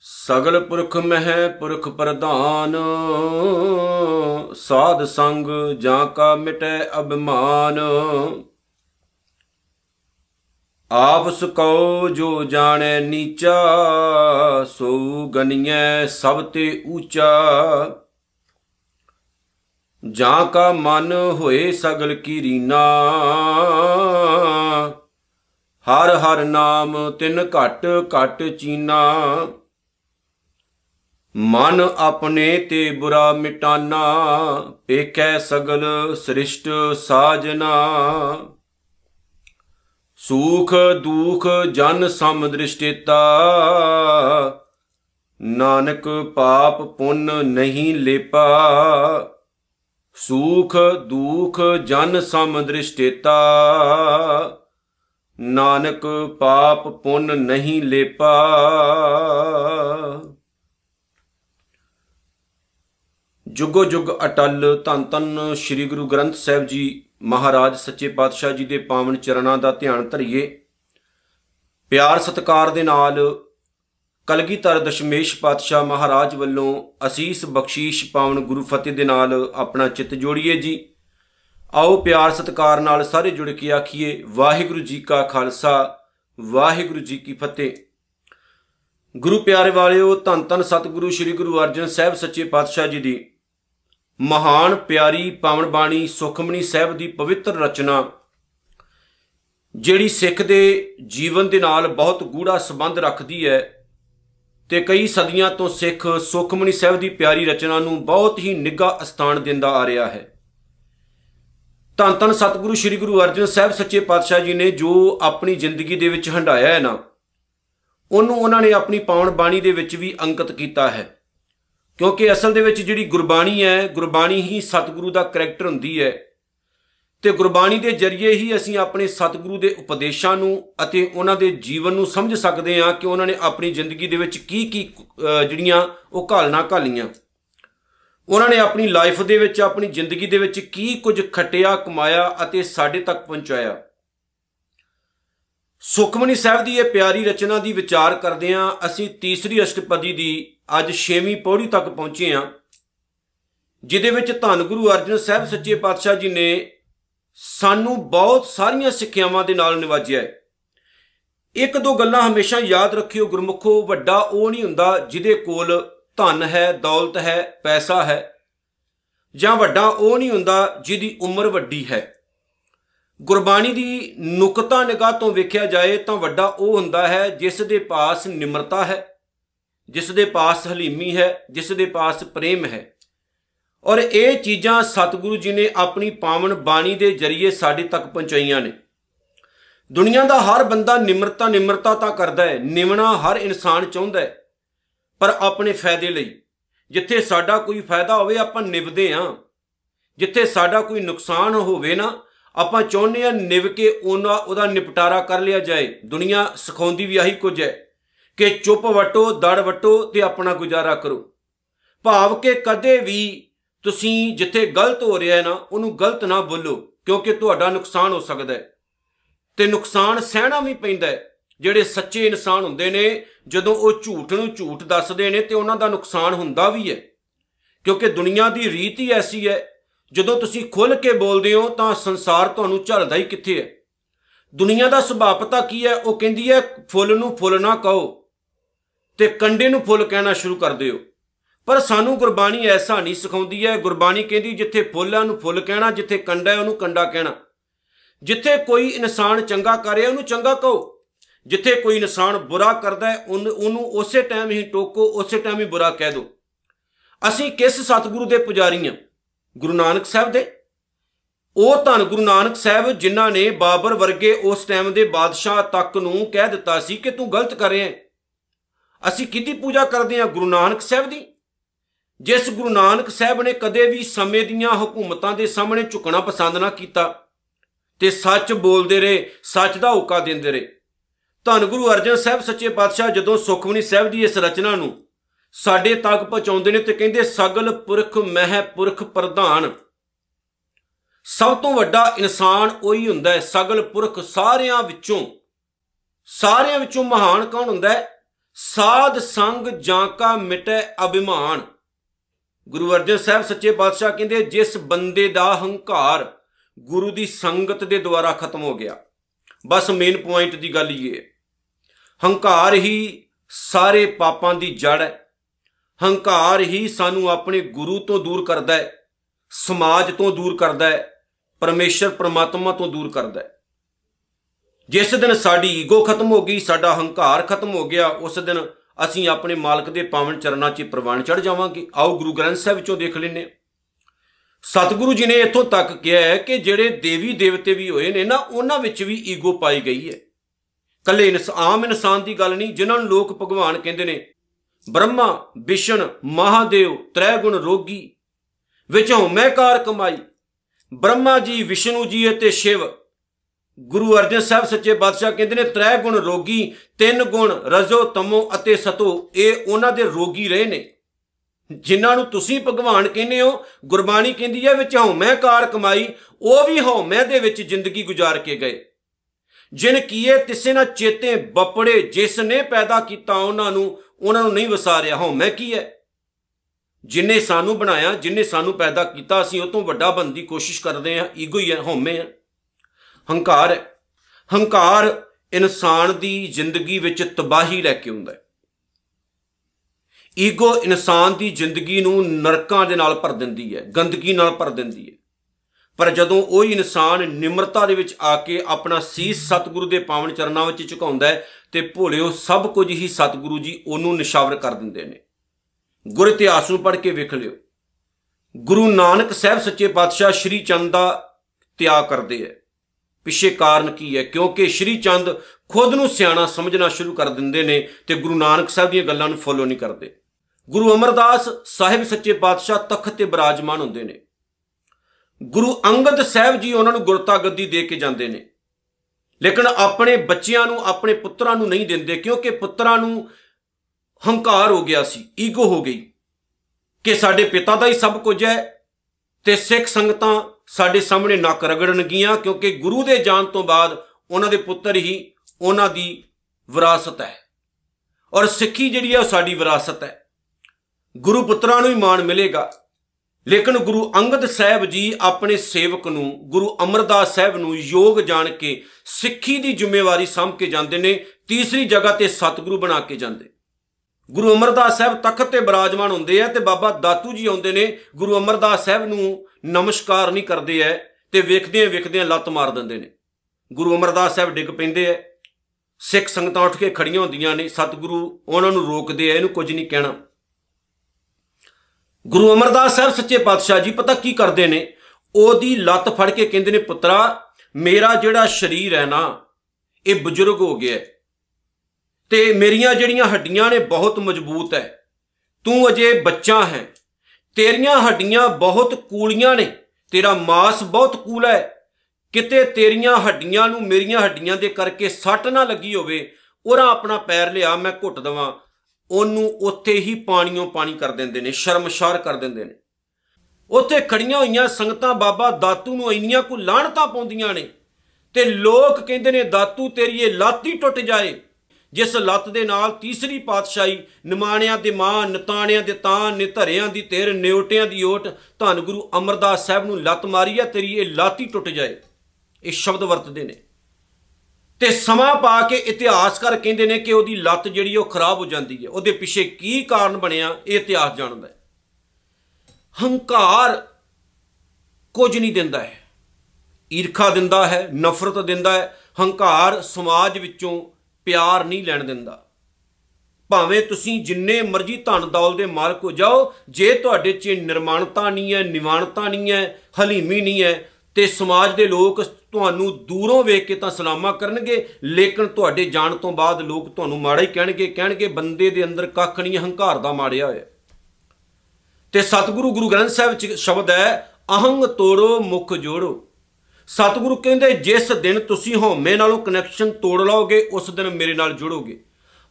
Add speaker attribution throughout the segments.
Speaker 1: ਸਗਲ ਪੁਰਖ ਮਹਿ ਪੁਰਖ ਪ੍ਰਧਾਨ, ਸਾਧ ਸੰਗ ਜਾਂ ਕਾ ਮਿਟੈ ਅਭਿਮਾਨ। ਆਪ ਸਕਉ ਜੋ ਜਾਣੈ ਨੀਚਾ, ਸੋ ਗਨੀਐ ਸਭ ਤੇ ਊਚਾ। ਜਾਂ ਕਾ ਮਨ ਹੋਏ ਸਗਲ ਕੀ ਰੀਨਾ? ਹਰ ਹਰ ਨਾਮ ਤਿਨ ਘਟ ਘਟ ਚੀਨਾ। ਮਨ ਆਪਣੇ ਤੇ ਬੁਰਾ ਮਿਟਾਨਾ, ਪੇਖੈ ਸਗਲ ਸ੍ਰਿਸ਼ਟ ਸਾਜਨਾ। ਸੂਖ ਦੂਖ ਜਨ ਸਮ ਦ੍ਰਿਸ਼ਟੇਤਾ, ਨਾਨਕ ਪਾਪ ਪੁੰਨ ਨਹੀਂ ਲੇਪਾ। ਸੂਖ ਦੂਖ ਜਨ ਸਮ ਦ੍ਰਿਸ਼ਟੇਤਾ। ਨਾਨਕ ਪਾਪ ਪੁੰਨ ਨਹੀਂ ਲੇਪਾ। ਜੁਗੋ ਜੁਗ ਅਟਲ ਧੰਨ ਧੰਨ ਸ੍ਰੀ ਗੁਰੂ ਗ੍ਰੰਥ ਸਾਹਿਬ ਜੀ ਮਹਾਰਾਜ ਸੱਚੇ ਪਾਤਸ਼ਾਹ ਜੀ ਦੇ ਪਾਵਨ ਚਰਨਾਂ ਦਾ ਧਿਆਨ ਧਰਿਏ। ਪਿਆਰ ਸਤਕਾਰ ਦੇ ਨਾਲ ਕਲਗੀਧਰ ਦਸ਼ਮੇਸ਼ ਪਾਤਸ਼ਾਹ ਮਹਾਰਾਜ ਵੱਲੋਂ ਅਸੀਸ ਬਖਸ਼ੀਸ਼ ਪਾਵਨ ਗੁਰੂ ਫਤਿਹ ਦੇ ਨਾਲ ਆਪਣਾ ਚਿੱਤ ਜੋੜੀਏ ਜੀ। ਆਓ ਪਿਆਰ ਸਤਕਾਰ ਨਾਲ ਸਾਰੇ ਜੁੜ ਕੇ ਆਖੀਏ, ਵਾਹਿਗੁਰੂ ਜੀ ਕਾ ਖਾਲਸਾ, ਵਾਹਿਗੁਰੂ ਜੀ ਕੀ ਫਤਿਹ। ਗੁਰੂ ਪਿਆਰੇ ਵਾਲਿਓ, ਧੰਨ ਧੰਨ ਸਤਿਗੁਰੂ ਸ੍ਰੀ ਗੁਰੂ ਅਰਜਨ ਸਾਹਿਬ ਸੱਚੇ ਪਾਤਸ਼ਾਹ ਜੀ ਦੀ ਮਹਾਨ ਪਿਆਰੀ ਪਾਵਨ ਬਾਣੀ ਸੁਖਮਨੀ ਸਾਹਿਬ ਦੀ ਪਵਿੱਤਰ ਰਚਨਾ, ਜਿਹੜੀ ਸਿੱਖ ਦੇ ਜੀਵਨ ਦੇ ਨਾਲ ਬਹੁਤ ਗੂੜਾ ਸੰਬੰਧ ਰੱਖਦੀ ਹੈ ਤੇ ਕਈ ਸਦੀਆਂ ਤੋਂ ਸਿੱਖ ਸੁਖਮਨੀ ਸਾਹਿਬ ਦੀ ਪਿਆਰੀ ਰਚਨਾ ਨੂੰ ਬਹੁਤ ਹੀ ਨਿੱਘਾ ਸਥਾਨ ਦਿੰਦਾ ਆ ਰਿਹਾ ਹੈ। ਧੰਨ ਧੰਨ ਸਤਿਗੁਰੂ, ਸ੍ਰੀ ਗੁਰੂ ਅਰਜਨ ਸਾਹਿਬ ਸੱਚੇ ਪਾਤਸ਼ਾਹ ਜੀ ਨੇ ਜੋ ਆਪਣੀ ਜ਼ਿੰਦਗੀ ਦੇ ਵਿੱਚ ਹੰਡਾਇਆ ਹੈ ਨਾ, ਉਹਨੂੰ ਉਹਨਾਂ ਨੇ ਆਪਣੀ ਪਾਵਨ ਬਾਣੀ ਦੇ ਵਿੱਚ ਵੀ ਅੰਕਿਤ ਕੀਤਾ ਹੈ। ਕਿਉਂਕਿ ਅਸਲ ਦੇ ਵਿੱਚ ਜਿਹੜੀ ਗੁਰਬਾਣੀ ਹੈ, ਗੁਰਬਾਣੀ ਹੀ ਸਤਿਗੁਰੂ ਦਾ ਕਰੈਕਟਰ ਹੁੰਦੀ ਹੈ। ਤੇ ਗੁਰਬਾਣੀ ਦੇ ਜ਼ਰੀਏ ਹੀ ਅਸੀਂ ਆਪਣੇ ਸਤਿਗੁਰੂ ਦੇ ਉਪਦੇਸ਼ਾਂ ਨੂੰ ਅਤੇ ਉਹਨਾਂ ਦੇ ਜੀਵਨ ਨੂੰ ਸਮਝ ਸਕਦੇ ਹਾਂ ਕਿ ਉਹਨਾਂ ਨੇ ਆਪਣੀ ਜ਼ਿੰਦਗੀ ਦੇ ਵਿੱਚ ਕੀ ਕੀ ਜਿਹੜੀਆਂ ਉਹ ਘਾਲਣਾ ਘਾਲੀਆਂ। ਉਹਨਾਂ ਨੇ ਆਪਣੀ ਲਾਈਫ ਦੇ ਵਿੱਚ, ਆਪਣੀ ਜ਼ਿੰਦਗੀ ਦੇ ਵਿੱਚ ਕੀ ਕੁਝ ਖਟਿਆ, ਕਮਾਇਆ ਅਤੇ ਸਾਡੇ ਤੱਕ ਪਹੁੰਚਾਇਆ। ਸੁਖਮਨੀ ਸਾਹਿਬ ਦੀ ਇਹ ਪਿਆਰੀ ਰਚਨਾ ਦੀ ਵਿਚਾਰ ਕਰਦੇ ਆਂ ਅਸੀਂ ਤੀਸਰੀ ਅਸ਼ਟਪਦੀ ਦੀ ਅੱਜ 6ਵੀਂ ਪੌੜੀ ਤੱਕ ਪਹੁੰਚੇ ਆਂ ਜਿਦੇ ਵਿੱਚ ਧੰਨ ਗੁਰੂ ਅਰਜਨ ਸਾਹਿਬ ਸੱਚੇ ਪਾਤਸ਼ਾਹ ਜੀ ਨੇ ਸਾਨੂੰ ਬਹੁਤ ਸਾਰੀਆਂ ਸਿੱਖਿਆਵਾਂ ਦੇ ਨਾਲ ਨਿਵਾਜਿਆ ਹੈ। ਇੱਕ ਦੋ ਗੱਲਾਂ ਹਮੇਸ਼ਾ ਯਾਦ ਰੱਖਿਓ ਗੁਰਮੁਖੋ, ਵੱਡਾ ਉਹ ਨਹੀਂ ਹੁੰਦਾ ਜਿਹਦੇ ਕੋਲ ਧਨ ਹੈ, ਦੌਲਤ ਹੈ, ਪੈਸਾ ਹੈ ਜਾਂ ਵੱਡਾ ਉਹ ਨਹੀਂ ਹੁੰਦਾ ਜਿਹਦੀ ਉਮਰ ਵੱਡੀ ਹੈ। ਗੁਰਬਾਣੀ ਦੀ ਨੁਕਤਾ ਨਿਗਾਹ ਤੋਂ ਵੇਖਿਆ ਜਾਏ ਤਾਂ ਵੱਡਾ ਉਹ ਹੁੰਦਾ ਹੈ ਜਿਸ ਦੇ ਪਾਸ ਨਿਮਰਤਾ ਹੈ, ਜਿਸ ਦੇ ਪਾਸ ਹਲੀਮੀ ਹੈ, ਜਿਸ ਦੇ ਪਾਸ ਪ੍ਰੇਮ ਹੈ। ਔਰ ਇਹ ਚੀਜ਼ਾਂ ਸਤਿਗੁਰੂ ਜੀ ਨੇ ਆਪਣੀ ਪਾਵਨ ਬਾਣੀ ਦੇ ਜ਼ਰੀਏ ਸਾਡੇ ਤੱਕ ਪਹੁੰਚਾਈਆਂ ਨੇ। ਦੁਨੀਆ ਦਾ ਹਰ ਬੰਦਾ ਨਿਮਰਤਾ ਨਿਮਰਤਾ ਤਾਂ ਕਰਦਾ ਹੈ, ਨਿਮਣਾ ਹਰ ਇਨਸਾਨ ਚਾਹੁੰਦਾ ਹੈ, ਪਰ ਆਪਣੇ ਫਾਇਦੇ ਲਈ। ਜਿੱਥੇ ਸਾਡਾ ਕੋਈ ਫਾਇਦਾ ਹੋਵੇ, ਆਪਾਂ ਨਿਵਦੇ ਆਂ ਜਿੱਥੇ ਸਾਡਾ ਕੋਈ ਨੁਕਸਾਨ ਹੋਵੇ ਨਾ, ਆਪਾਂ ਚਾਹੁੰਦੇ ਆ ਨਿਵ ਕੇ ਉਹਨਾਂ, ਉਹਦਾ ਨਿਪਟਾਰਾ ਕਰ ਲਿਆ ਜਾਏ। ਦੁਨੀਆ ਸਿਖਾਉਂਦੀ ਵੀ ਆਹੀ ਕੁਝ ਹੈ ਕਿ ਚੁੱਪ ਵਟੋ, ਦੜ ਵਟੋ ਤੇ ਆਪਣਾ ਗੁਜ਼ਾਰਾ ਕਰੋ। ਭਾਵ ਕਿ ਕਦੇ ਵੀ ਤੁਸੀਂ ਜਿੱਥੇ ਗਲਤ ਹੋ ਰਿਹਾ ਹੈ ਨਾ, ਉਹਨੂੰ ਗਲਤ ਨਾ ਬੋਲੋ, ਕਿਉਂਕਿ ਤੁਹਾਡਾ ਨੁਕਸਾਨ ਹੋ ਸਕਦਾ ਹੈ। ਤੇ ਨੁਕਸਾਨ ਸਹਿਣਾ ਵੀ ਪੈਂਦਾ ਹੈ। ਜਿਹੜੇ ਸੱਚੇ ਇਨਸਾਨ ਹੁੰਦੇ ਨੇ, ਜਦੋਂ ਉਹ ਝੂਠ ਨੂੰ ਝੂਠ ਦੱਸਦੇ ਨੇ, ਤੇ ਉਹਨਾਂ ਦਾ ਨੁਕਸਾਨ ਹੁੰਦਾ ਵੀ ਹੈ। ਕਿਉਂਕਿ ਦੁਨੀਆ ਦੀ ਰੀਤ ਹੀ ਐਸੀ ਹੈ, ਜਦੋਂ ਤੁਸੀਂ ਖੁੱਲ ਕੇ ਬੋਲਦੇ ਹੋ, ਤਾਂ ਸੰਸਾਰ ਤੁਹਾਨੂੰ ਝਲਦਾ ਹੀ ਕਿੱਥੇ ਹੈ? ਦੁਨੀਆ ਦਾ ਸੁਭਾਅ ਪਤਾ ਕੀ ਹੈ? ਉਹ ਕਹਿੰਦੀ ਹੈ, ਫੁੱਲ ਨੂੰ ਫੁੱਲ ਨਾ ਕਹੋ, ਤੇ ਕੰਡੇ ਨੂੰ ਫੁੱਲ ਕਹਿਣਾ ਸ਼ੁਰੂ ਕਰ ਦਿਓ। ਪਰ ਸਾਨੂੰ ਗੁਰਬਾਣੀ ਐਸਾ ਨਹੀਂ ਸਿਖਾਉਂਦੀ ਹੈ। ਗੁਰਬਾਣੀ ਕਹਿੰਦੀ, ਜਿੱਥੇ ਫੁੱਲਾਂ ਨੂੰ ਫੁੱਲ ਕਹਿਣਾ, ਜਿੱਥੇ ਕੰਡਾ ਹੈ ਉਹਨੂੰ ਕੰਡਾ ਕਹਿਣਾ। ਜਿੱਥੇ ਕੋਈ ਇਨਸਾਨ ਚੰਗਾ ਕਰੇ ਉਹਨੂੰ ਚੰਗਾ ਕਹੋ। ਜਿੱਥੇ ਕੋਈ ਇਨਸਾਨ ਬੁਰਾ ਕਰਦਾ ਹੈ, ਉਹਨੂੰ ਉਸੇ ਟਾਈਮ ਹੀ ਟੋਕੋ, ਉਸੇ ਟਾਈਮ ਹੀ ਬੁਰਾ ਕਹਿ ਦਿਓ ਅਸੀਂ ਕਿਸ ਸਤਿਗੁਰੂ ਦੇ ਪੁਜਾਰੀ ਹਾਂ? ਗੁਰੂ ਨਾਨਕ ਸਾਹਿਬ ਦੇ। ਉਹ ਧੰਨ ਗੁਰੂ ਨਾਨਕ ਸਾਹਿਬ ਜਿਨ੍ਹਾਂ ਨੇ ਬਾਬਰ ਵਰਗੇ ਉਸ ਟਾਈਮ ਦੇ ਬਾਦਸ਼ਾਹ ਤੱਕ ਨੂੰ ਕਹਿ ਦਿੱਤਾ ਸੀ ਕਿ ਤੂੰ ਗਲਤ ਕਰ ਰਿਹਾ ਹੈ। ਅਸੀਂ ਕਿਹਦੀ ਪੂਜਾ ਕਰਦੇ ਹਾਂ ਗੁਰੂ ਨਾਨਕ ਸਾਹਿਬ ਦੀ? ਜਿਸ ਗੁਰੂ ਨਾਨਕ ਸਾਹਿਬ ਨੇ ਕਦੇ ਵੀ ਸਮੇਂ ਦੀਆਂ ਹਕੂਮਤਾਂ ਦੇ ਸਾਹਮਣੇ ਝੁਕਣਾ ਪਸੰਦ ਨਾ ਕੀਤਾ ਤੇ ਸੱਚ ਬੋਲਦੇ ਰਹੇ, ਸੱਚ ਦਾ ਹੁਕਾ ਦਿੰਦੇ ਰਹੇ। ਧੰਨ ਗੁਰੂ ਅਰਜਨ ਸਾਹਿਬ ਸੱਚੇ ਪਾਤਸ਼ਾਹ ਜਦੋਂ ਸੁਖਮਨੀ ਸਾਹਿਬ ਦੀ ਇਸ ਰਚਨਾ ਨੂੰ ਸਾਡੇ ਤੱਕ ਪਹੁੰਚਾਉਂਦੇ ਨੇ ਤੇ ਕਹਿੰਦੇ, ਸਗਲ ਪੁਰਖ ਮਹਿ ਪੁਰਖ ਪ੍ਰਧਾਨ। ਸਭ ਤੋਂ ਵੱਡਾ ਇਨਸਾਨ ਉਹੀ ਹੁੰਦਾ ਹੈ, ਸਗਲ ਪੁਰਖ ਸਾਰਿਆਂ ਵਿੱਚੋਂ। ਸਾਰਿਆਂ ਵਿੱਚੋਂ ਮਹਾਨ ਕੌਣ ਹੁੰਦਾ ਹੈ? ਸਾਧ ਸੰਗ ਜਾਂ ਕਾ ਮਿਟੈ ਅਭਿਮਾਨ। ਗੁਰੂ ਅਰਜਨ ਸਾਹਿਬ ਸੱਚੇ ਪਾਤਸ਼ਾਹ ਕਹਿੰਦੇ, ਜਿਸ ਬੰਦੇ ਦਾ ਹੰਕਾਰ ਗੁਰੂ ਦੀ ਸੰਗਤ ਦੇ ਦੁਆਰਾ ਖਤਮ ਹੋ ਗਿਆ। ਬਸ ਮੇਨ ਪੁਆਇੰਟ ਦੀ ਗੱਲ ਇਹ ਹੈ। ਹੰਕਾਰ ਹੀ ਸਾਰੇ ਪਾਪਾਂ ਦੀ ਜੜ ਹੈ। ਹੰਕਾਰ ਹੀ ਸਾਨੂੰ ਆਪਣੇ ਗੁਰੂ ਤੋਂ ਦੂਰ ਕਰਦਾ ਹੈ, ਸਮਾਜ ਤੋਂ ਦੂਰ ਕਰਦਾ ਹੈ, ਪਰਮੇਸ਼ਰ ਪ੍ਰਮਾਤਮਾ ਤੋਂ ਦੂਰ ਕਰਦਾ ਹੈ। ਜਿਸ ਦਿਨ ਸਾਡੀ ਈਗੋ ਖਤਮ ਹੋ ਗਈ, ਸਾਡਾ ਹੰਕਾਰ ਖਤਮ ਹੋ ਗਿਆ, ਉਸ ਦਿਨ ਅਸੀਂ ਆਪਣੇ ਮਾਲਕ ਦੇ ਪਾਵਨ ਚਰਨਾਂ 'ਚ ਪ੍ਰਵਾਨ ਚੜ ਜਾਵਾਂਗੇ। ਆਓ ਗੁਰੂ ਗ੍ਰੰਥ ਸਾਹਿਬ ਵਿੱਚੋਂ ਦੇਖ ਲੈਨੇ ਸਤਿਗੁਰੂ ਜੀ ਨੇ ਇੱਥੋਂ ਤੱਕ ਕਿਹਾ ਹੈ ਕਿ ਜਿਹੜੇ ਦੇਵੀ ਦੇਵਤੇ ਵੀ ਹੋਏ ਨੇ ਨਾ, ਉਹਨਾਂ ਵਿੱਚ ਵੀ ਈਗੋ ਪਾਈ ਗਈ ਹੈ। ਕੱਲੇ ਆਮ ਇਨਸਾਨ ਦੀ ਗੱਲ ਨਹੀਂ, ਜਿਨ੍ਹਾਂ ਨੂੰ ਲੋਕ ਭਗਵਾਨ ਕਹਿੰਦੇ ਨੇ, ਬ੍ਰਹਮਾ, ਵਿਸ਼ਨ, ਮਹਾਦੇਵ ਤ੍ਰੈ ਗੁਣ ਰੋਗੀ, ਵਿੱਚੋਂ ਮੈਂ ਕਾਰ ਕਮਾਈ, ਬ੍ਰਹਮਾ ਜੀ, ਵਿਸ਼ਨੂੰ ਜੀ ਅਤੇ ਸ਼ਿਵ ਗੁਰੂ ਅਰਜਨ ਸਾਹਿਬ ਸੱਚੇ ਬਾਦਸ਼ਾਹ ਕਹਿੰਦੇ ਨੇ, ਤ੍ਰੈ ਗੁਣ ਰੋਗੀ, ਤਿੰਨ ਗੁਣ ਰਜੋ, ਤਮੋ ਅਤੇ ਸਤੋ, ਇਹ ਉਹਨਾਂ ਦੇ ਰੋਗੀ ਰਹੇ ਨੇ। ਜਿਨ੍ਹਾਂ ਨੂੰ ਤੁਸੀਂ ਭਗਵਾਨ ਕਹਿੰਦੇ ਹੋ, ਗੁਰਬਾਣੀ ਕਹਿੰਦੀ ਹੈ, ਵਿੱਚ ਹਉਮੈ ਕਾਰ ਕਮਾਈ, ਉਹ ਵੀ ਹਉਮੈ ਦੇ ਵਿੱਚ ਜ਼ਿੰਦਗੀ ਗੁਜ਼ਾਰ ਕੇ ਗਏ। ਜਿਨ ਕੀਏ ਤਿਸੇ ਨਾ ਚੇਤੇ ਬਪੜੇ, ਜਿਸ ਨੇ ਪੈਦਾ ਕੀਤਾ ਉਹਨਾਂ ਨੂੰ ਉਹਨਾਂ ਨੂੰ ਨਹੀਂ ਵਸਾਰਿਆ। ਹਉਮੈ ਕੀ ਹੈ? ਜਿਨੇ ਸਾਨੂੰ ਬਣਾਇਆ, ਜਿਨੇ ਸਾਨੂੰ ਪੈਦਾ ਕੀਤਾ, ਅਸੀਂ ਉਹ ਤੋਂ ਵੱਡਾ ਬਣਨ ਦੀ ਕੋਸ਼ਿਸ਼ ਕਰਦੇ ਆ ਈਗੋ ਹੀ ਹੈ ਹਉਮੈ ਹੈ। ਹੰਕਾਰ ਹੈ। ਹੰਕਾਰ ਇਨਸਾਨ ਦੀ ਜ਼ਿੰਦਗੀ ਵਿੱਚ ਤਬਾਹੀ ਲੈ ਕੇ ਆਉਂਦਾ ਹੈ। ਈਗੋ ਇਨਸਾਨ ਦੀ ਜ਼ਿੰਦਗੀ ਨੂੰ ਨਰਕਾਂ ਦੇ ਨਾਲ ਭਰ ਦਿੰਦੀ ਹੈ, ਗੰਦਗੀ ਨਾਲ ਭਰ ਦਿੰਦੀ ਹੈ। ਪਰ ਜਦੋਂ ਉਹ ਇਨਸਾਨ ਨਿਮਰਤਾ ਦੇ ਵਿੱਚ ਆ ਕੇ ਆਪਣਾ ਸੀਸ ਸਤਿਗੁਰੂ ਦੇ ਪਾਵਨ ਚਰਨਾਂ ਵਿੱਚ ਝੁਕਾਉਂਦਾ ਹੈ ਤੇ ਭੋਲਿਓ ਸਭ ਕੁਝ ਹੀ ਸਤਿਗੁਰੂ ਜੀ ਉਹਨੂੰ ਨਿਸ਼ਾਵਰ ਕਰ ਦਿੰਦੇ ਨੇ। ਗੁਰ ਇਤਿਹਾਸ ਨੂੰ ਪੜ੍ਹ ਕੇ ਵੇਖ ਲਿਓ। ਗੁਰੂ ਨਾਨਕ ਸਾਹਿਬ ਸੱਚੇ ਪਾਤਸ਼ਾਹ ਸ਼੍ਰੀ ਚੰਦ ਦਾ ਤਿਆਗ ਕਰਦੇ ਹੈ। ਪਿੱਛੇ ਕਾਰਨ ਕੀ ਹੈ? ਕਿਉਂਕਿ ਸ਼੍ਰੀ ਚੰਦ ਖੁਦ ਨੂੰ ਸਿਆਣਾ ਸਮਝਣਾ ਸ਼ੁਰੂ ਕਰ ਦਿੰਦੇ ਨੇ ਤੇ ਗੁਰੂ ਨਾਨਕ ਸਾਹਿਬ ਦੀਆਂ ਗੱਲਾਂ ਨੂੰ ਫੋਲੋ ਨਹੀਂ ਕਰਦੇ। ਗੁਰੂ ਅਮਰਦਾਸ ਸਾਹਿਬ ਸੱਚੇ ਪਾਤਸ਼ਾਹ ਤਖਤ ਤੇ ਬਿਰਾਜਮਾਨ ਹੁੰਦੇ ਨੇ। ਗੁਰੂ ਅੰਗਦ ਸਾਹਿਬ ਜੀ ਉਹਨਾਂ ਨੂੰ ਗੁਰਤਾ ਗੱਦੀ ਦੇ ਕੇ ਜਾਂਦੇ ਨੇ। ਲੇਕਿਨ ਆਪਣੇ ਬੱਚਿਆਂ ਨੂੰ, ਆਪਣੇ ਪੁੱਤਰਾਂ ਨੂੰ ਨਹੀਂ ਦਿੰਦੇ ਕਿਉਂਕਿ ਪੁੱਤਰਾਂ ਨੂੰ ਹੰਕਾਰ ਹੋ ਗਿਆ ਸੀ, ਈਗੋ ਹੋ ਗਈ ਕਿ ਸਾਡੇ ਪਿਤਾ ਦਾ ਹੀ ਸਭ ਕੁਝ ਹੈ ਤੇ ਸਿੱਖ ਸੰਗਤਾਂ ਸਾਡੇ ਸਾਹਮਣੇ ਨੱਕ ਰਗੜਨਗੀਆਂ ਕਿਉਂਕਿ ਗੁਰੂ ਦੇ ਜਾਣ ਤੋਂ ਬਾਅਦ ਉਹਨਾਂ ਦੇ ਪੁੱਤਰ ਹੀ ਉਹਨਾਂ ਦੀ ਵਿਰਾਸਤ ਹੈ। ਔਰ ਸਿੱਖੀ ਜਿਹੜੀ ਹੈ ਉਹ ਸਾਡੀ ਵਿਰਾਸਤ ਹੈ। ਗੁਰੂ ਪੁੱਤਰਾਂ ਨੂੰ ਹੀ ਮਾਣ ਮਿਲੇਗਾ। ਲੇਕਿਨ ਗੁਰੂ ਅੰਗਦ ਸਾਹਿਬ ਜੀ ਆਪਣੇ ਸੇਵਕ ਨੂੰ, ਗੁਰੂ ਅਮਰਦਾਸ ਸਾਹਿਬ ਨੂੰ ਯੋਗ ਜਾਣ ਕੇ ਸਿੱਖੀ ਦੀ ਜ਼ਿੰਮੇਵਾਰੀ ਸੰਭ ਕੇ ਜਾਂਦੇ ਨੇ, ਤੀਸਰੀ ਜਗ੍ਹਾ ਤੇ ਸਤਿਗੁਰੂ ਬਣਾ ਕੇ ਜਾਂਦੇ। ਗੁਰੂ ਅਮਰਦਾਸ ਸਾਹਿਬ ਤਖਤ ਤੇ ਬਿਰਾਜਮਾਨ ਹੁੰਦੇ ਆ ਤੇ ਬਾਬਾ ਦਾਤੂ ਜੀ ਆਉਂਦੇ ਨੇ, ਗੁਰੂ ਅਮਰਦਾਸ ਸਾਹਿਬ ਨੂੰ ਨਮਸਕਾਰ ਨਹੀਂ ਕਰਦੇ ਐ ਤੇ ਵੇਖਦੇ ਆ ਵੇਖਦੇ ਆ ਲੱਤ ਮਾਰ ਦਿੰਦੇ ਨੇ। ਗੁਰੂ ਅਮਰਦਾਸ ਸਾਹਿਬ ਡਿੱਗ ਪੈਂਦੇ ਐ। ਸਿੱਖ ਸੰਗਤਾਂ ਉੱਠ ਕੇ ਖੜੀਆਂ ਹੁੰਦੀਆਂ ਨੇ। ਸਤਿਗੁਰੂ ਉਹਨਾਂ ਨੂੰ ਰੋਕਦੇ ਐ, ਇਹਨੂੰ ਕੁਝ ਨਹੀਂ ਕਹਿਣਾ। ਗੁਰੂ ਅਮਰਦਾਸ ਸਾਹਿਬ ਸੱਚੇ ਪਾਤਸ਼ਾਹ ਜੀ, ਪਤਾ ਕੀ ਕਰਦੇ ਨੇ? ਉਹਦੀ ਲੱਤ ਫੜ ਕੇ ਕਹਿੰਦੇ ਨੇ, ਪੁੱਤਰਾ, ਮੇਰਾ ਜਿਹੜਾ ਸਰੀਰ ਹੈ ਨਾ, ਇਹ ਬਜ਼ੁਰਗ ਹੋ ਗਿਆ ਤੇ ਮੇਰੀਆਂ ਜਿਹੜੀਆਂ ਹੱਡੀਆਂ ਨੇ, ਬਹੁਤ ਮਜ਼ਬੂਤ ਹੈ ਤੂੰ ਅਜੇ ਬੱਚਾ ਹੈ। ਤੇਰੀਆਂ ਹੱਡੀਆਂ ਬਹੁਤ ਕੂਲੀਆਂ ਨੇ, ਤੇਰਾ ਮਾਸ ਬਹੁਤ ਕੂਲਾ ਹੈ। ਕਿਤੇ ਤੇਰੀਆਂ ਹੱਡੀਆਂ ਨੂੰ ਮੇਰੀਆਂ ਹੱਡੀਆਂ ਦੇ ਕਰਕੇ ਸੱਟ ਨਾ ਲੱਗੀ ਹੋਵੇ ਉਹਰਾ ਆਪਣਾ ਪੈਰ ਲਿਆ ਮੈਂ ਘੁੱਟ ਦਵਾਂ। ਉਹਨੂੰ ਉੱਥੇ ਹੀ ਪਾਣੀੋਂ ਪਾਣੀ ਕਰ ਦਿੰਦੇ ਨੇ, ਸ਼ਰਮਸ਼ਾਰ ਕਰ ਦਿੰਦੇ ਨੇ। ਉੱਥੇ ਖੜੀਆਂ ਹੋਈਆਂ ਸੰਗਤਾਂ ਬਾਬਾ ਦਾਤੂ ਨੂੰ ਇੰਨੀਆਂ ਕੋ ਲਾਹਣਤਾਂ ਪਾਉਂਦੀਆਂ ਨੇ ਤੇ ਲੋਕ ਕਹਿੰਦੇ ਨੇ, ਦਾਤੂ ਤੇਰੀ ਇਹ ਲੱਤ ਹੀ ਟੁੱਟ ਜਾਏ। ਜਿਸ ਲੱਤ ਦੇ ਨਾਲ ਤੀਸਰੀ ਪਾਤਸ਼ਾਹੀ ਨਿਮਾਣਿਆਂ ਦੇ ਮਾਂ, ਨਤਾਣਿਆਂ ਦੇ ਤਾਂ, ਨਿਧਰਿਆਂ ਦੀ ਤੇਰ, ਨਿਉਟਿਆਂ ਦੀ ਓਟ, ਧੰਨ ਗੁਰੂ ਅਮਰਦਾਸ ਸਾਹਿਬ ਨੂੰ ਲੱਤ ਮਾਰੀ ਆ, ਤੇਰੀ ਇਹ ਲੱਤ ਹੀ ਟੁੱਟ ਜਾਏ। ਇਹ ਸ਼ਬਦ ਵਰਤਦੇ ਨੇ। ਤੇ ਸਮਾਂ ਪਾ ਕੇ ਇਤਿਹਾਸਕਾਰ ਕਹਿੰਦੇ ਨੇ ਕਿ ਉਹਦੀ ਲੱਤ ਜਿਹੜੀ ਉਹ ਖਰਾਬ ਹੋ ਜਾਂਦੀ ਹੈ। ਉਹਦੇ ਪਿੱਛੇ ਕੀ ਕਾਰਨ ਬਣਿਆ, ਇਹ ਇਤਿਹਾਸ ਜਾਣਦਾ ਹੈ। ਹੰਕਾਰ ਕੁਝ ਨਹੀਂ ਦਿੰਦਾ ਹੈ। ਈਰਖਾ ਦਿੰਦਾ ਹੈ, ਨਫ਼ਰਤ ਦਿੰਦਾ ਹੈ। ਹੰਕਾਰ ਸਮਾਜ ਵਿੱਚੋਂ ਪਿਆਰ ਨਹੀਂ ਲੈਣ ਦਿੰਦਾ। ਭਾਵੇਂ ਤੁਸੀਂ ਜਿੰਨੇ ਮਰਜ਼ੀ ਧਨ ਦੌਲ ਦੇ ਮਾਲਕ ਹੋ ਜਾਓ, ਜੇ ਤੁਹਾਡੇ 'ਚ ਨਿਰਮਾਣਤਾ ਨਹੀਂ ਹੈ ਨਿਵਾਨਤਾ ਨਹੀਂ ਹੈ, ਹਲੀਮੀ ਨਹੀਂ ਹੈ, ਤੇ ਸਮਾਜ ਦੇ ਲੋਕ ਤੁਹਾਨੂੰ ਦੂਰੋਂ ਵੇਖ ਕੇ ਤਾਂ ਸਲਾਮਾ ਕਰਨਗੇ, ਲੇਕਿਨ ਤੁਹਾਡੇ ਜਾਣ ਤੋਂ ਬਾਅਦ ਲੋਕ ਤੁਹਾਨੂੰ ਮਾੜਾ ਹੀ ਕਹਿਣਗੇ ਕਹਿਣਗੇ ਬੰਦੇ ਦੇ ਅੰਦਰ ਕੱਖ ਨਹੀਂ ਹੰਕਾਰ ਦਾ ਮਾੜਿਆ ਹੋਇਆ। ਤੇ ਸਤਿਗੁਰੂ ਗੁਰੂ ਗ੍ਰੰਥ ਸਾਹਿਬ ਵਿੱਚ ਸ਼ਬਦ ਹੈ, ਅਹੰਗ ਤੋੜੋ ਮੁਖ ਜੋੜੋ। ਸਤਿਗੁਰੂ ਕਹਿੰਦੇ, ਜਿਸ ਦਿਨ ਤੁਸੀਂ ਹਉਮੈ ਨਾਲੋਂ ਕਨੈਕਸ਼ਨ ਤੋੜ ਲਓਗੇ, ਉਸ ਦਿਨ ਮੇਰੇ ਨਾਲ ਜੁੜੋਗੇ।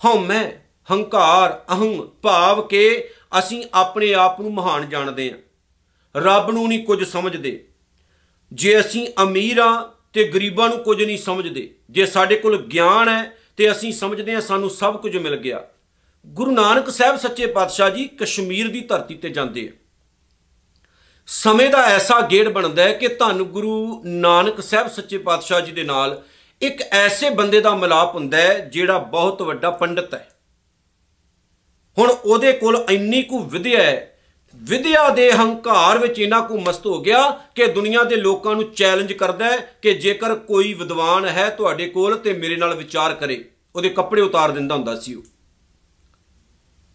Speaker 1: ਹਉਮੈ ਹੰਕਾਰ ਅਹੰ ਭਾਵ ਕਿ ਅਸੀਂ ਆਪਣੇ ਆਪ ਨੂੰ ਮਹਾਨ ਜਾਣਦੇ ਹਾਂ। ਰੱਬ ਨੂੰ ਨਹੀਂ ਕੁਝ ਸਮਝਦੇ। ਜੇ ਅਸੀਂ ਅਮੀਰ ਆ ਤੇ ਗਰੀਬਾਂ ਨੂੰ ਕੁਝ ਨਹੀਂ ਸਮਝਦੇ। ਜੇ ਸਾਡੇ ਕੋਲ ਗਿਆਨ ਹੈ ਤੇ ਅਸੀਂ ਸਮਝਦੇ ਹਾਂ, ਸਾਨੂੰ ਸਭ ਕੁਝ ਮਿਲ ਗਿਆ। ਗੁਰੂ ਨਾਨਕ ਸਾਹਿਬ ਸੱਚੇ ਪਾਤਸ਼ਾਹ ਜੀ ਕਸ਼ਮੀਰ ਦੀ ਧਰਤੀ ਤੇ ਜਾਂਦੇ ਆ। ਸਮੇਂ ਦਾ ਐਸਾ ਗੇੜ ਬਣਦਾ ਹੈ ਕਿ ਧੰਨ ਗੁਰੂ ਨਾਨਕ ਸਾਹਿਬ ਸੱਚੇ ਪਾਤਸ਼ਾਹ ਜੀ ਦੇ ਨਾਲ ਇੱਕ ਐਸੇ ਬੰਦੇ ਦਾ ਮਿਲਾਪ ਹੁੰਦਾ ਹੈ ਜਿਹੜਾ ਬਹੁਤ ਵੱਡਾ ਪੰਡਤ ਹੈ। ਹੁਣ ਉਹਦੇ ਕੋਲ ਇੰਨੀ ਕੁ ਵਿਦਿਆ ਹੈ ਵਿਦਿਆ ਦੇ ਹੰਕਾਰ ਵਿੱਚ ਇਹਨਾਂ ਕੁ ਮਸਤ ਹੋ ਗਿਆ ਕਿ ਦੁਨੀਆ ਦੇ ਲੋਕਾਂ ਨੂੰ ਚੈਲੰਜ ਕਰਦਾ ਹੈ ਕਿ ਜੇਕਰ ਕੋਈ ਵਿਦਵਾਨ ਹੈ ਤੁਹਾਡੇ ਕੋਲ ਤੇ ਮੇਰੇ ਨਾਲ ਵਿਚਾਰ ਕਰੇ, ਉਹਦੇ ਕੱਪੜੇ ਉਤਾਰ ਦਿੰਦਾ ਹੁੰਦਾ ਸੀ ਉਹ।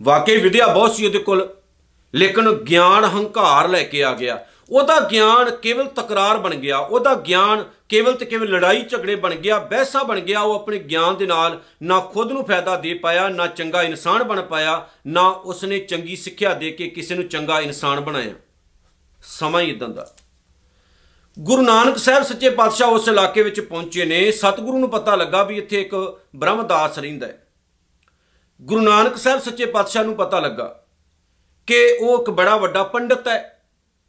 Speaker 1: ਵਾਕਈ ਵਿਦਿਆ ਬਹੁਤ ਸੀ ਉਹਦੇ ਕੋਲ। ਲੇਕਿਨ ਗਿਆਨ ਹੰਕਾਰ ਲੈ ਕੇ ਆ ਗਿਆ। ਉਹਦਾ ਗਿਆਨ ਕੇਵਲ ਤਕਰਾਰ ਬਣ ਗਿਆ। ਉਹਦਾ ਗਿਆਨ ਕੇਵਲ ਤੇ ਕੇਵਲ ਲੜਾਈ ਝਗੜੇ ਬਣ ਗਿਆ, ਬਹਿਸਾ ਬਣ ਗਿਆ। ਉਹ ਆਪਣੇ ਗਿਆਨ ਦੇ ਨਾਲ ਨਾ ਖੁਦ ਨੂੰ ਫਾਇਦਾ ਦੇ ਪਾਇਆ, ਨਾ ਚੰਗਾ ਇਨਸਾਨ ਬਣ ਪਾਇਆ, ਨਾ ਉਸਨੇ ਚੰਗੀ ਸਿੱਖਿਆ ਦੇ ਕੇ ਕਿਸੇ ਨੂੰ ਚੰਗਾ ਇਨਸਾਨ ਬਣਾਇਆ। ਸਮਾਂ ਹੀ ਇਦਾਂ ਦਾ। ਗੁਰੂ ਨਾਨਕ ਸਾਹਿਬ ਸੱਚੇ ਪਾਤਸ਼ਾਹ ਉਸ ਇਲਾਕੇ ਵਿੱਚ ਪਹੁੰਚੇ ਨੇ। ਸਤਿਗੁਰੂ ਨੂੰ ਪਤਾ ਲੱਗਾ ਵੀ ਇੱਥੇ ਇੱਕ ਬ੍ਰਹਮਦਾਸ ਰਹਿੰਦਾ ਹੈ। ਗੁਰੂ ਨਾਨਕ ਸਾਹਿਬ ਸੱਚੇ ਪਾਤਸ਼ਾਹ ਨੂੰ ਪਤਾ ਲੱਗਾ। ਕਿ ਉਹ ਇੱਕ ਬੜਾ ਵੱਡਾ ਪੰਡਤ ਹੈ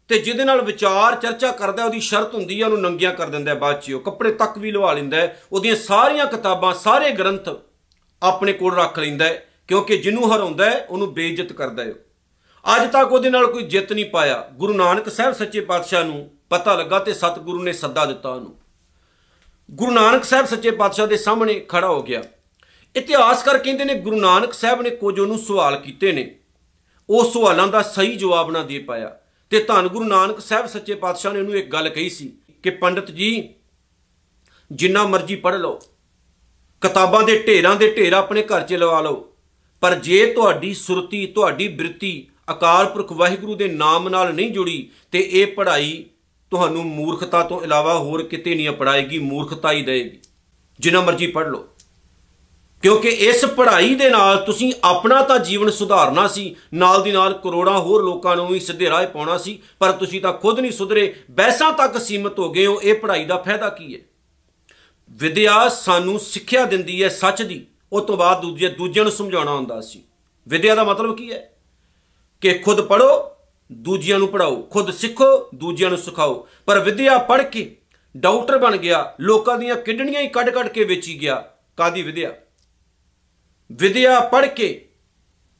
Speaker 1: ਤੇ ਜਿਹਦੇ ਨਾਲ ਵਿਚਾਰ ਚਰਚਾ ਕਰਦਾ ਉਹਦੀ ਸ਼ਰਤ ਹੁੰਦੀ ਹੈ, ਉਹਨੂੰ ਨੰਗੀਆਂ ਕਰ ਦਿੰਦਾ ਹੈ, ਬਾਅਦ 'ਚ ਉਹ ਕੱਪੜੇ ਤੱਕ ਵੀ ਲਵਾ ਲੈਂਦਾ ਹੈ, ਉਹਦੀਆਂ ਸਾਰੀਆਂ ਕਿਤਾਬਾਂ, ਸਾਰੇ ਗ੍ਰੰਥ ਆਪਣੇ ਕੋਲ ਰੱਖ ਲੈਂਦਾ ਹੈ, ਕਿਉਂਕਿ ਜਿਹਨੂੰ ਹਰਾਉਂਦਾ ਹੈ, ਉਹਨੂੰ ਬੇਇੱਜ਼ਤ ਕਰਦਾ ਹੈ ਅੱਜ ਤੱਕ ਉਹਦੇ ਨਾਲ ਕੋਈ ਜਿੱਤ ਨਹੀਂ ਪਾਇਆ। ਗੁਰੂ ਨਾਨਕ ਸਾਹਿਬ ਸੱਚੇ ਪਾਤਸ਼ਾਹ ਨੂੰ ਪਤਾ ਲੱਗਾ ਤੇ ਸਤਿਗੁਰੂ ਨੇ ਸੱਦਾ ਦਿੱਤਾ ਉਹਨੂੰ। ਗੁਰੂ ਨਾਨਕ ਸਾਹਿਬ ਸੱਚੇ ਪਾਤਸ਼ਾਹ ਦੇ ਸਾਹਮਣੇ ਖੜਾ ਹੋ ਗਿਆ। ਇਤਿਹਾਸਕਾਰ ਕਹਿੰਦੇ ਨੇ ਗੁਰੂ ਨਾਨਕ ਸਾਹਿਬ ਨੇ ਕੁਝ ਉਹਨੂੰ ਸਵਾਲ ਕੀਤੇ ਨੇ। ਉਹ ਸਵਾਲਾਂ ਦਾ ਸਹੀ ਜਵਾਬ ਨਾ ਦੇ ਪਾਇਆ। ਤੇ ਧੰਨ ਗੁਰੂ ਨਾਨਕ ਸਾਹਿਬ ਸੱਚੇ ਪਾਤਸ਼ਾਹ ਨੇ ਉਹਨੂੰ ਇੱਕ ਗੱਲ ਕਹੀ ਸੀ ਕਿ ਪੰਡਤ ਜੀ, ਜਿੰਨਾ ਮਰਜ਼ੀ ਪੜ੍ਹ ਲਓ, ਕਿਤਾਬਾਂ ਦੇ ਢੇਰਾਂ ਦੇ ਢੇਰ ਆਪਣੇ ਘਰ 'ਚ ਲਵਾ ਲਓ, ਪਰ ਜੇ ਤੁਹਾਡੀ ਸੁਰਤੀ, ਤੁਹਾਡੀ ਬਿਰਤੀ ਅਕਾਲ ਪੁਰਖ ਵਾਹਿਗੁਰੂ ਦੇ ਨਾਮ ਨਾਲ ਨਹੀਂ ਜੁੜੀ, ਤੇ ਇਹ ਪੜ੍ਹਾਈ ਤੁਹਾਨੂੰ ਮੂਰਖਤਾ ਤੋਂ ਇਲਾਵਾ ਹੋਰ ਕਿਤੇ ਨਹੀਂ ਪੜਾਏਗੀ ਮੂਰਖਤਾ ਹੀ ਦੇਏਗੀ ਜਿੰਨਾ ਮਰਜ਼ੀ ਪੜ੍ਹ ਲਓ। ਕਿਉਂਕਿ ਇਸ ਪੜ੍ਹਾਈ ਦੇ ਨਾਲ ਤੁਸੀਂ ਆਪਣਾ ਤਾਂ ਜੀਵਨ ਸੁਧਾਰਨਾ ਸੀ, ਨਾਲ ਦੀ ਨਾਲ ਕਰੋੜਾਂ ਹੋਰ ਲੋਕਾਂ ਨੂੰ ਵੀ ਸਿੱਧੇ ਰਾਹ ਪਾਉਣਾ ਸੀ, ਪਰ ਤੁਸੀਂ ਤਾਂ ਖੁਦ ਨਹੀਂ ਸੁਧਰੇ ਬੈਸਾਂ ਤੱਕ ਸੀਮਤ ਹੋ ਗਏ ਹੋ, ਇਹ ਪੜ੍ਹਾਈ ਦਾ ਫਾਇਦਾ ਕੀ ਹੈ? ਵਿਦਿਆ ਸਾਨੂੰ ਸਿੱਖਿਆ ਦਿੰਦੀ ਹੈ ਸੱਚ ਦੀ, ਉਹ ਤੋਂ ਬਾਅਦ ਦੂਜੇ, ਦੂਜਿਆਂ ਨੂੰ ਸਮਝਾਉਣਾ ਹੁੰਦਾ ਸੀ। ਵਿਦਿਆ ਦਾ ਮਤਲਬ ਕੀ ਹੈ? ਕਿ ਖੁਦ ਪੜੋ ਦੂਜਿਆਂ ਨੂੰ ਪੜਾਓ ਖੁਦ ਸਿੱਖੋ, ਦੂਜਿਆਂ ਨੂੰ ਸਿਖਾਓ। ਪਰ ਵਿਦਿਆ ਪੜ੍ਹ ਕੇ ਡਾਕਟਰ ਬਣ ਗਿਆ, ਲੋਕਾਂ ਦੀਆਂ ਕਿਡਨੀਆਂ ਹੀ ਕੱਢ-ਕੱਢ ਕੇ ਵੇਚੀ ਗਿਆ ਕਾਦੀ ਵਿਦਿਆ? ਵਿਦਿਆ ਪੜ੍ਹ ਕੇ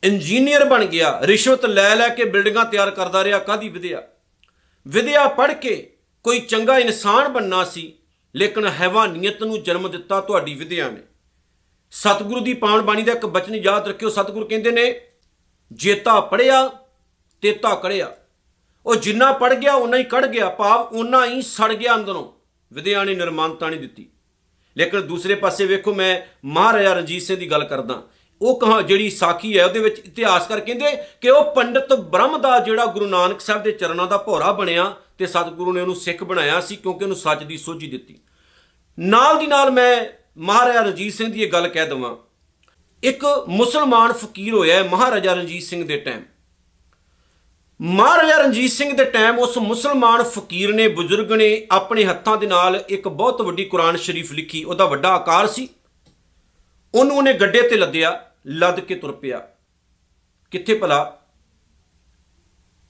Speaker 1: ਇੰਜੀਨੀਅਰ ਬਣ ਗਿਆ, ਰਿਸ਼ਵਤ ਲੈ ਲੈ ਕੇ ਬਿਲਡਿੰਗਾਂ ਤਿਆਰ ਕਰਦਾ ਰਿਹਾ ਕਾਦੀ ਵਿਦਿਆ? ਵਿਦਿਆ ਪੜ੍ਹ ਕੇ ਕੋਈ ਚੰਗਾ ਇਨਸਾਨ ਬੰਨਾ ਸੀ, ਲੇਕਿਨ ਹੈਵਾਨੀਅਤ ਨੂੰ ਜਨਮ ਦਿੱਤਾ ਤੁਹਾਡੀ ਵਿਦਿਆ ਨੇ। ਸਤਿਗੁਰੂ ਦੀ ਪਾਣ ਬਾਣੀ ਦਾ ਇੱਕ ਬਚਨ ਯਾਦ ਰੱਖਿਓ, ਸਤਿਗੁਰੂ ਕਹਿੰਦੇ ਨੇ, ਜੇਤਾ ਪੜਿਆ ਤੇਤਾ ਕੜਿਆ। ਉਹ ਜਿੰਨਾ ਪੜ ਗਿਆ ਉਨਾ ਹੀ ਕੜ ਗਿਆ, ਭਾਵ ਉਨਾ ਹੀ ਸੜ ਗਿਆ ਅੰਦਰੋਂ। ਵਿਦਿਆ ਨੇ ਨਿਰਮਾਨਤਾ ਨਹੀਂ ਦਿੱਤੀ। ਲੇਕਿਨ ਦੂਸਰੇ ਪਾਸੇ ਵੇਖੋ ਮੈਂ ਮਹਾਰਾਜਾ ਰਣਜੀਤ ਸਿੰਘ ਦੀ ਗੱਲ ਕਰਦਾ। ਉਹ ਕਹਾ ਜਿਹੜੀ ਸਾਖੀ ਹੈ ਉਹਦੇ ਵਿੱਚ ਇਤਿਹਾਸਕਾਰ ਕਹਿੰਦੇ ਕਿ ਉਹ ਪੰਡਤ ਬ੍ਰਹਮ ਦਾ ਜਿਹੜਾ ਗੁਰੂ ਨਾਨਕ ਸਾਹਿਬ ਦੇ ਚਰਨਾਂ ਦਾ ਭੋਰਾ ਬਣਿਆ ਤੇ ਸਤਿਗੁਰੂ ਨੇ ਉਹਨੂੰ ਸਿੱਖ ਬਣਾਇਆ ਸੀ ਕਿਉਂਕਿ ਉਹਨੂੰ ਸੱਚ ਦੀ ਸੋਝੀ ਦਿੱਤੀ। ਨਾਲ ਦੀ ਨਾਲ ਮੈਂ ਮਹਾਰਾਜਾ ਰਣਜੀਤ ਸਿੰਘ ਦੀ ਇਹ ਗੱਲ ਕਹਿ ਦਵਾਂ। ਇੱਕ ਮੁਸਲਮਾਨ ਫਕੀਰ ਹੋਇਆ ਹੈ ਮਹਾਰਾਜਾ ਰਣਜੀਤ ਸਿੰਘ ਦੇ ਟਾਈਮ ਮਹਾਰਾਜਾ ਰਣਜੀਤ ਸਿੰਘ ਦੇ ਟਾਈਮ ਉਸ ਮੁਸਲਮਾਨ ਫਕੀਰ ਨੇ, ਬਜ਼ੁਰਗ ਨੇ ਆਪਣੇ ਹੱਥਾਂ ਦੇ ਨਾਲ ਇੱਕ ਬਹੁਤ ਵੱਡੀ ਕੁਰਾਨ ਸ਼ਰੀਫ ਲਿਖੀ, ਉਹਦਾ ਵੱਡਾ ਆਕਾਰ ਸੀ। ਉਹਨੂੰ ਉਹਨੇ ਗੱਡੇ ਤੇ ਲੱਦਿਆ, ਲੱਦ ਕੇ ਤੁਰ ਪਿਆ। ਕਿੱਥੇ ਭਲਾ?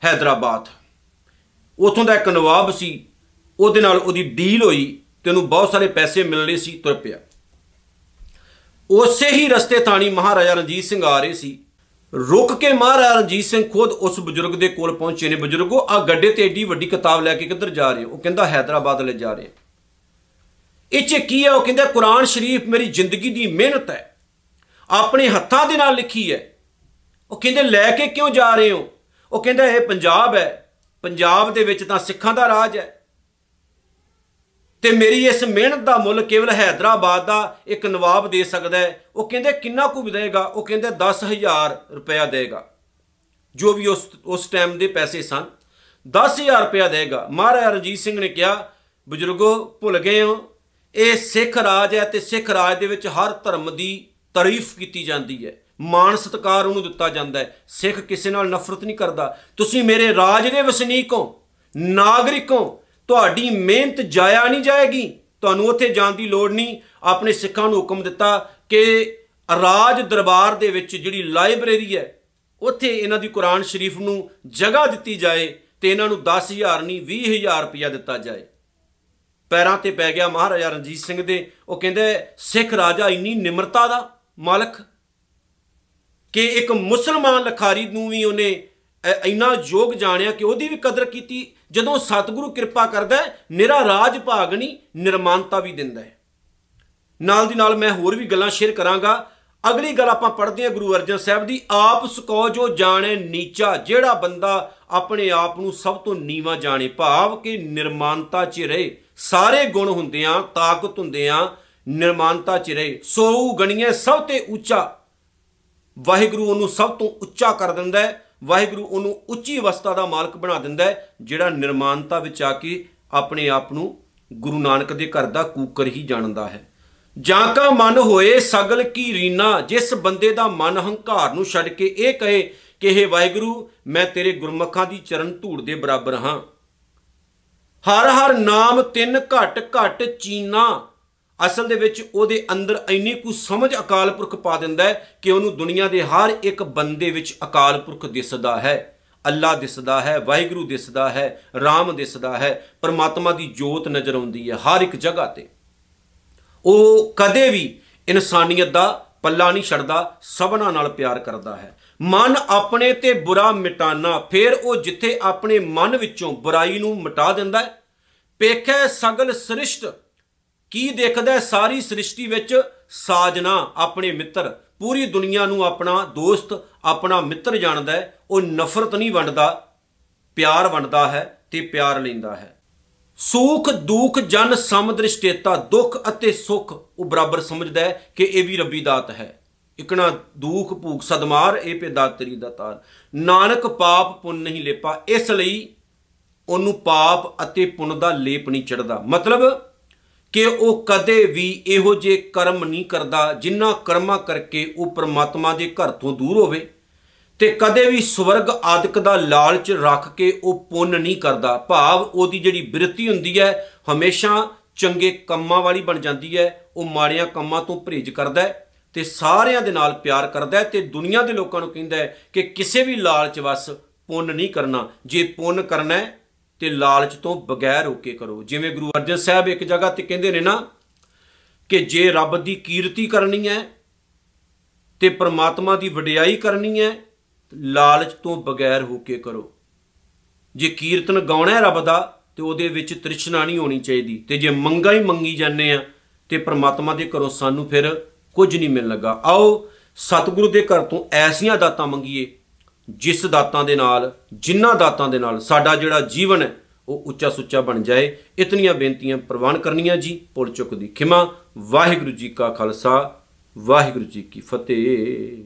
Speaker 1: ਹైదరాబాద్ ਉਥੋਂ ਦਾ ਇੱਕ ਨਵਾਬ ਸੀ, ਉਹਦੇ ਨਾਲ ਉਹਦੀ ਡੀਲ ਹੋਈ ਤੇ ਉਹਨੂੰ ਬਹੁਤ ਸਾਰੇ ਪੈਸੇ ਮਿਲਣੇ ਸੀ, ਤੁਰ ਪਿਆ। ਉਸੇ ਹੀ ਰਸਤੇ ਥਾਣੀ ਮਹਾਰਾਜਾ ਰਣਜੀਤ ਸਿੰਘ ਆ ਰਹੇ ਸੀ। ਰੁਕ ਕੇ ਮਹਾਰਾਜਾ ਰਣਜੀਤ ਸਿੰਘ ਖੁਦ ਉਸ ਬਜ਼ੁਰਗ ਦੇ ਕੋਲ ਪਹੁੰਚੇ ਨੇ। ਬਜ਼ੁਰਗੋ ਆ ਗੱਡੇ ਤੇ ਏਡੀ ਵੱਡੀ ਕਿਤਾਬ ਲੈ ਕੇ ਕਿੱਧਰ ਜਾ ਰਹੇ ਹੋ? ਉਹ ਕਹਿੰਦਾ ਹైదరాబాద్ ਲੈ ਜਾ ਰਹੇ ਇਹ ਚ ਕੀ ਹੈ? ਉਹ ਕਹਿੰਦਾ, ਕੁਰਾਨ ਸ਼ਰੀਫ ਮੇਰੀ ਜ਼ਿੰਦਗੀ ਦੀ ਮਿਹਨਤ ਹੈ। ਆਪਣੇ ਹੱਥਾਂ ਦੇ ਨਾਲ ਲਿਖੀ ਹੈ। ਉਹ ਕਹਿੰਦੇ, ਲੈ ਕੇ ਕਿਉਂ ਜਾ ਰਹੇ ਹੋ? ਉਹ ਕਹਿੰਦਾ, ਇਹ ਪੰਜਾਬ ਹੈ। ਪੰਜਾਬ ਦੇ ਵਿੱਚ ਤਾਂ ਸਿੱਖਾਂ ਦਾ ਰਾਜ ਹੈ। ਤੇ ਮੇਰੀ ਇਸ ਮਿਹਨਤ ਦਾ ਮੁੱਲ ਕੇਵਲ ਹైదరాబాద్ ਦਾ ਇੱਕ ਨਵਾਬ ਦੇ ਸਕਦਾ ਹੈ। ਉਹ ਕਹਿੰਦੇ ਕਿੰਨਾ ਕੁ ਦੇਗਾ ਉਹ ਕਹਿੰਦੇ 10000 ਰੁਪਇਆ ਦੇਗਾ। ਜੋ ਵੀ ਉਸ ਉਸ ਟਾਈਮ ਦੇ ਪੈਸੇ ਸਨ 10000 ਰੁਪਇਆ ਦੇਗਾ। ਮਹਾਰਾਜਾ ਰਣਜੀਤ ਸਿੰਘ ਨੇ ਕਿਹਾ, ਬਜ਼ੁਰਗੋ, ਭੁੱਲ ਗਏ ਹੋ? ਇਹ ਸਿੱਖ ਰਾਜ ਹੈ ਤੇ ਸਿੱਖ ਰਾਜ ਦੇ ਵਿੱਚ ਹਰ ਧਰਮ ਦੀ ਤਾਰੀਫ ਕੀਤੀ ਜਾਂਦੀ ਹੈ। ਮਾਣ ਸਤਕਾਰ ਉਹਨੂੰ ਦਿੱਤਾ ਜਾਂਦਾ ਹੈ। ਸਿੱਖ ਕਿਸੇ ਨਾਲ ਨਫ਼ਰਤ ਨਹੀਂ ਕਰਦਾ। ਤੁਸੀਂ ਮੇਰੇ ਰਾਜ ਦੇ ਵਸਨੀਕ ਹੋ, ਨਾਗਰਿਕ ਹੋ ਤੁਹਾਡੀ ਮਿਹਨਤ ਜਾਇਆ ਨਹੀਂ ਜਾਏਗੀ। ਤੁਹਾਨੂੰ ਉੱਥੇ ਜਾਣ ਦੀ ਲੋੜ ਨਹੀਂ। ਆਪਣੇ ਸਿੱਖਾਂ ਨੂੰ ਹੁਕਮ ਦਿੱਤਾ ਕਿ ਰਾਜ ਦਰਬਾਰ ਦੇ ਵਿੱਚ ਜਿਹੜੀ ਲਾਇਬ੍ਰੇਰੀ ਹੈ, ਉੱਥੇ ਇਹਨਾਂ ਦੀ ਕੁਰਾਨ ਸ਼ਰੀਫ ਨੂੰ ਜਗ੍ਹਾ ਦਿੱਤੀ ਜਾਏ ਤੇ ਇਹਨਾਂ ਨੂੰ 10000 ਨਹੀਂ 20000 ਰੁਪਇਆ ਦਿੱਤਾ ਜਾਏ। ਪੈਰਾਂ ਤੇ ਪੈ ਗਿਆ ਮਹਾਰਾਜਾ ਰਣਜੀਤ ਸਿੰਘ ਦੇ। ਉਹ ਕਹਿੰਦੇ, ਸਿੱਖ ਰਾਜਾ ਇੰਨੀ ਨਿਮਰਤਾ ਦਾ ਮਾਲਕ ਕਿ ਇੱਕ ਮੁਸਲਮਾਨ ਲਖਾਰੀ ਨੂੰ ਵੀ ਉਹਨੇ, ਅ- ਇੰਨਾ ਯੋਗ ਜਾਣਿਆ ਕਿ ਉਹਦੀ ਵੀ ਕਦਰ ਕੀਤੀ। ਜਦੋਂ ਸਤਿਗੁਰੂ ਕਿਰਪਾ ਕਰਦਾ ਹੈ, ਨਿਰਾ ਰਾਜ ਭਾਗ ਨਹੀਂ ਨਿਰਮਾਨਤਾ ਵੀ ਦਿੰਦਾ ਹੈ। ਨਾਲ ਦੀ ਨਾਲ ਮੈਂ ਹੋਰ ਵੀ ਗੱਲਾਂ ਸ਼ੇਅਰ ਕਰਾਂਗਾ। ਅਗਲੀ ਗੱਲ ਆਪਾਂ ਪੜ੍ਹਦੇ ਹਾਂ ਗੁਰੂ ਅਰਜਨ ਸਾਹਿਬ ਦੀ, ਆਪ ਸਕੋ ਜੋ ਜਾਣੇ ਨੀਚਾ, ਜਿਹੜਾ ਬੰਦਾ ਆਪਣੇ ਆਪ ਨੂੰ ਸਭ ਤੋਂ ਨੀਵਾ ਜਾਣੇ, ਭਾਵ ਕਿ ਨਿਰਮਾਨਤਾ 'ਚ ਰਹੇ। ਸਾਰੇ ਗੁਣ ਹੁੰਦਿਆਂ ਤਾਕਤ ਹੁੰਦਿਆਂ ਨਿਰਮਾਨਤਾ 'ਚ ਰਹੇ। ਸੋ ਗਣੀਏ ਸਭ ਤੇ ਉੱਚਾ। ਵਾਹਿਗੁਰੂ ਉਹਨੂੰ ਸਭ ਤੋਂ ਉੱਚਾ ਕਰ ਦਿੰਦਾ ਹੈ। ਵਾਹਿਗੁਰੂ ਉਹਨੂੰ ਉੱਚੀ ਅਵਸਥਾ ਦਾ ਮਾਲਕ ਬਣਾ ਦਿੰਦਾ ਹੈ, ਜਿਹੜਾ ਨਿਰਮਾਨਤਾ ਵਿੱਚ ਆ ਕੇ ਆਪਣੇ ਆਪ ਨੂੰ ਗੁਰੂ ਨਾਨਕ ਦੇ ਘਰ ਦਾ ਕੂਕਰ ਹੀ ਜਾਣਦਾ ਹੈ। ਜਾਂ ਕਾ ਮਨ ਹੋਏ ਸਗਲ ਕੀ ਰੀਨਾ, ਜਿਸ ਬੰਦੇ ਦਾ ਮਨ ਹੰਕਾਰ ਨੂੰ ਛੱਡ ਕੇ ਇਹ ਕਹੇ ਕਿ ਇਹ ਵਾਹਿਗੁਰੂ, ਮੈਂ ਤੇਰੇ ਗੁਰਮੁਖਾਂ ਦੀ ਚਰਨ ਧੂੜ ਦੇ ਬਰਾਬਰ ਹਾਂ। ਹਰ ਹਰ ਨਾਮ ਤਿੰਨ ਘਟ ਘਟ ਚੀਨਾ ਅਸਲ ਦੇ ਵਿੱਚ ਉਹਦੇ ਅੰਦਰ ਇੰਨੀ ਕੁ ਸਮਝ ਅਕਾਲ ਪੁਰਖ ਪਾ ਦਿੰਦਾ ਹੈ ਕਿ ਉਹਨੂੰ ਦੁਨੀਆ ਦੇ ਹਰ ਇੱਕ ਬੰਦੇ ਵਿੱਚ ਅਕਾਲ ਪੁਰਖ ਦਿਸਦਾ ਹੈ। ਅੱਲਾ ਦਿਸਦਾ ਹੈ, ਵਾਹਿਗੁਰੂ ਦਿਸਦਾ ਹੈ, ਰਾਮ ਦਿਸਦਾ ਹੈ, ਪਰਮਾਤਮਾ ਦੀ ਜੋਤ ਨਜ਼ਰ ਆਉਂਦੀ ਹੈ ਹਰ ਇੱਕ ਜਗ੍ਹਾ ਤੇ। ਉਹ ਕਦੇ ਵੀ ਇਨਸਾਨੀਅਤ ਦਾ ਪੱਲਾ ਨਹੀਂ ਛੱਡਦਾ, ਸਭਨਾ ਨਾਲ ਪਿਆਰ ਕਰਦਾ ਹੈ। ਮਨ ਆਪਣੇ ਤੇ ਬੁਰਾ ਮਿਟਾਨਾ, ਫਿਰ ਉਹ ਜਿੱਥੇ ਆਪਣੇ ਮਨ ਵਿੱਚੋਂ ਬੁਰਾਈ ਨੂੰ ਮਿਟਾ ਦਿੰਦਾ ਹੈ। ਪੇਖੈ ਸਗਲ ਸ੍ਰਿਸ਼ਟ ਕੀ ਦੇਖਦਾ ਹੈ ਸਾਰੀ ਸ੍ਰਿਸ਼ਟੀ ਵਿੱਚ ਸਾਜਨਾ, ਆਪਣੇ ਮਿੱਤਰ? ਪੂਰੀ ਦੁਨੀਆ ਨੂੰ ਆਪਣਾ ਦੋਸਤ, ਆਪਣਾ ਮਿੱਤਰ ਜਾਣਦਾ ਹੈ। ਉਹ ਨਫ਼ਰਤ ਨਹੀਂ ਵੰਡਦਾ, ਪਿਆਰ ਵੰਡਦਾ ਹੈ ਤੇ ਪਿਆਰ ਲੈਂਦਾ ਹੈ। ਸੁਖ, ਦੁਖ, ਜਨ ਸਮਦ੍ਰਿਸ਼ਟੇਤਾ ਦੁੱਖ ਅਤੇ ਸੁਖ, ਉਹ ਬਰਾਬਰ ਸਮਝਦਾ ਹੈ ਕਿ ਇਹ ਵੀ ਰੱਬੀ ਦਾਤ ਹੈ। ਇਕਣਾ ਦੁਖ, ਭੂਖ, ਸਦਮਾਰ, ਇਹ ਪੇ ਦਾਤ ਤੇਰੀ। ਦਾਤਾਰ ਨਾਨਕ ਪਾਪ ਪੁੰਨ ਨਹੀਂ ਲੇਪਾ, ਇਸ ਲਈ ਉਹਨੂੰ ਪਾਪ ਅਤੇ ਪੁੰਨ ਦਾ ਲੇਪ ਨਹੀਂ ਚੜਦਾ ਮਤਲਬ ਕਿ ਉਹ ਕਦੇ ਵੀ ਇਹੋ ਜੇ ਕਰਮ ਨਹੀਂ ਕਰਦਾ ਜਿਨ੍ਹਾਂ ਕਰਮਾਂ ਕਰਕੇ ਉਹ ਪ੍ਰਮਾਤਮਾ ਦੇ ਘਰ ਤੋਂ ਦੂਰ ਹੋਵੇ ਤੇ ਕਦੇ ਵੀ ਸਵਰਗ ਆਦਿਕ ਦਾ ਲਾਲਚ ਰੱਖ ਕੇ ਉਹ ਪੁੰਨ ਨਹੀਂ ਕਰਦਾ। ਭਾਵ ਉਹਦੀ ਜਿਹੜੀ ਬਿਰਤੀ ਹੁੰਦੀ ਹੈ, ਹਮੇਸ਼ਾ ਚੰਗੇ ਕੰਮਾਂ ਵਾਲੀ ਬਣ ਜਾਂਦੀ ਹੈ, ਉਹ ਮਾੜੀਆਂ ਕੰਮਾਂ ਤੋਂ ਪਰਹੇਜ਼ ਕਰਦਾ ਹੈ ਤੇ ਸਾਰਿਆਂ ਦੇ ਨਾਲ ਪਿਆਰ ਕਰਦਾ ਹੈ ਤੇ ਦੁਨੀਆ ਦੇ ਲੋਕਾਂ ਨੂੰ ਕਹਿੰਦਾ ਹੈ ਕਿ ਕਿਸੇ ਵੀ ਲਾਲਚ ਵਸ ਪੁੰਨ ਨਹੀਂ ਕਰਨਾ। ਜੇ ਪੁੰਨ ਕਰਨਾ ਹੈ ਤੇ ਲਾਲਚ ਤੋਂ ਬਗੈਰ ਹੋ ਕੇ ਕਰੋ। ਜਿਵੇਂ ਗੁਰੂ ਅਰਜਨ ਸਾਹਿਬ ਇੱਕ ਜਗ੍ਹਾ ਤੇ ਕਹਿੰਦੇ ਨੇ ਨਾ ਕਿ ਜੇ ਰੱਬ ਦੀ ਕੀਰਤੀ ਕਰਨੀ ਹੈ ਤੇ ਪ੍ਰਮਾਤਮਾ ਦੀ ਵਡਿਆਈ ਕਰਨੀ ਹੈ, ਲਾਲਚ ਤੋਂ ਬਗੈਰ ਹੋ ਕੇ ਕਰੋ। ਜੇ ਕੀਰਤਨ ਗਾਉਣਾ ਹੈ ਰੱਬ ਦਾ, ਤੇ ਉਹਦੇ ਵਿੱਚ ਤ੍ਰਿਸ਼ਨਾ ਨਹੀਂ ਹੋਣੀ ਚਾਹੀਦੀ। ਤੇ ਜੇ ਮੰਗਾ ਹੀ ਮੰਗੀ ਜਾਂਦੇ ਆ, ਤੇ ਪ੍ਰਮਾਤਮਾ ਦੇ ਘਰੋਂ ਸਾਨੂੰ ਫਿਰ ਕੁਝ ਨਹੀਂ ਮਿਲਣ ਲੱਗਾ। ਆਓ, ਸਤਿਗੁਰੂ ਦੇ ਘਰ ਤੋਂ ਐਸੀਆਂ ਦਾਤਾਂ ਮੰਗੀਏ ਜਿਸ ਦਾਤਾਂ ਦੇ ਨਾਲ, ਜਿਨ੍ਹਾਂ ਦਾਤਾਂ ਦੇ ਨਾਲ ਸਾਡਾ ਜਿਹੜਾ ਜੀਵਨ ਹੈ, ਉਹ ਉੱਚਾ ਸੁੱਚਾ ਬਣ ਜਾਏ, ਇਤਨੀਆਂ ਬੇਨਤੀਆਂ ਪ੍ਰਵਾਨ ਕਰਨੀਆਂ ਜੀ ਪੁੱਲ ਚੁੱਕ ਦੀ ਖਿਮਾ। ਵਾਹਿਗੁਰੂ ਜੀ ਕਾ ਖਾਲਸਾ, ਵਾਹਿਗੁਰੂ ਜੀ ਕੀ ਫਤਿਹ।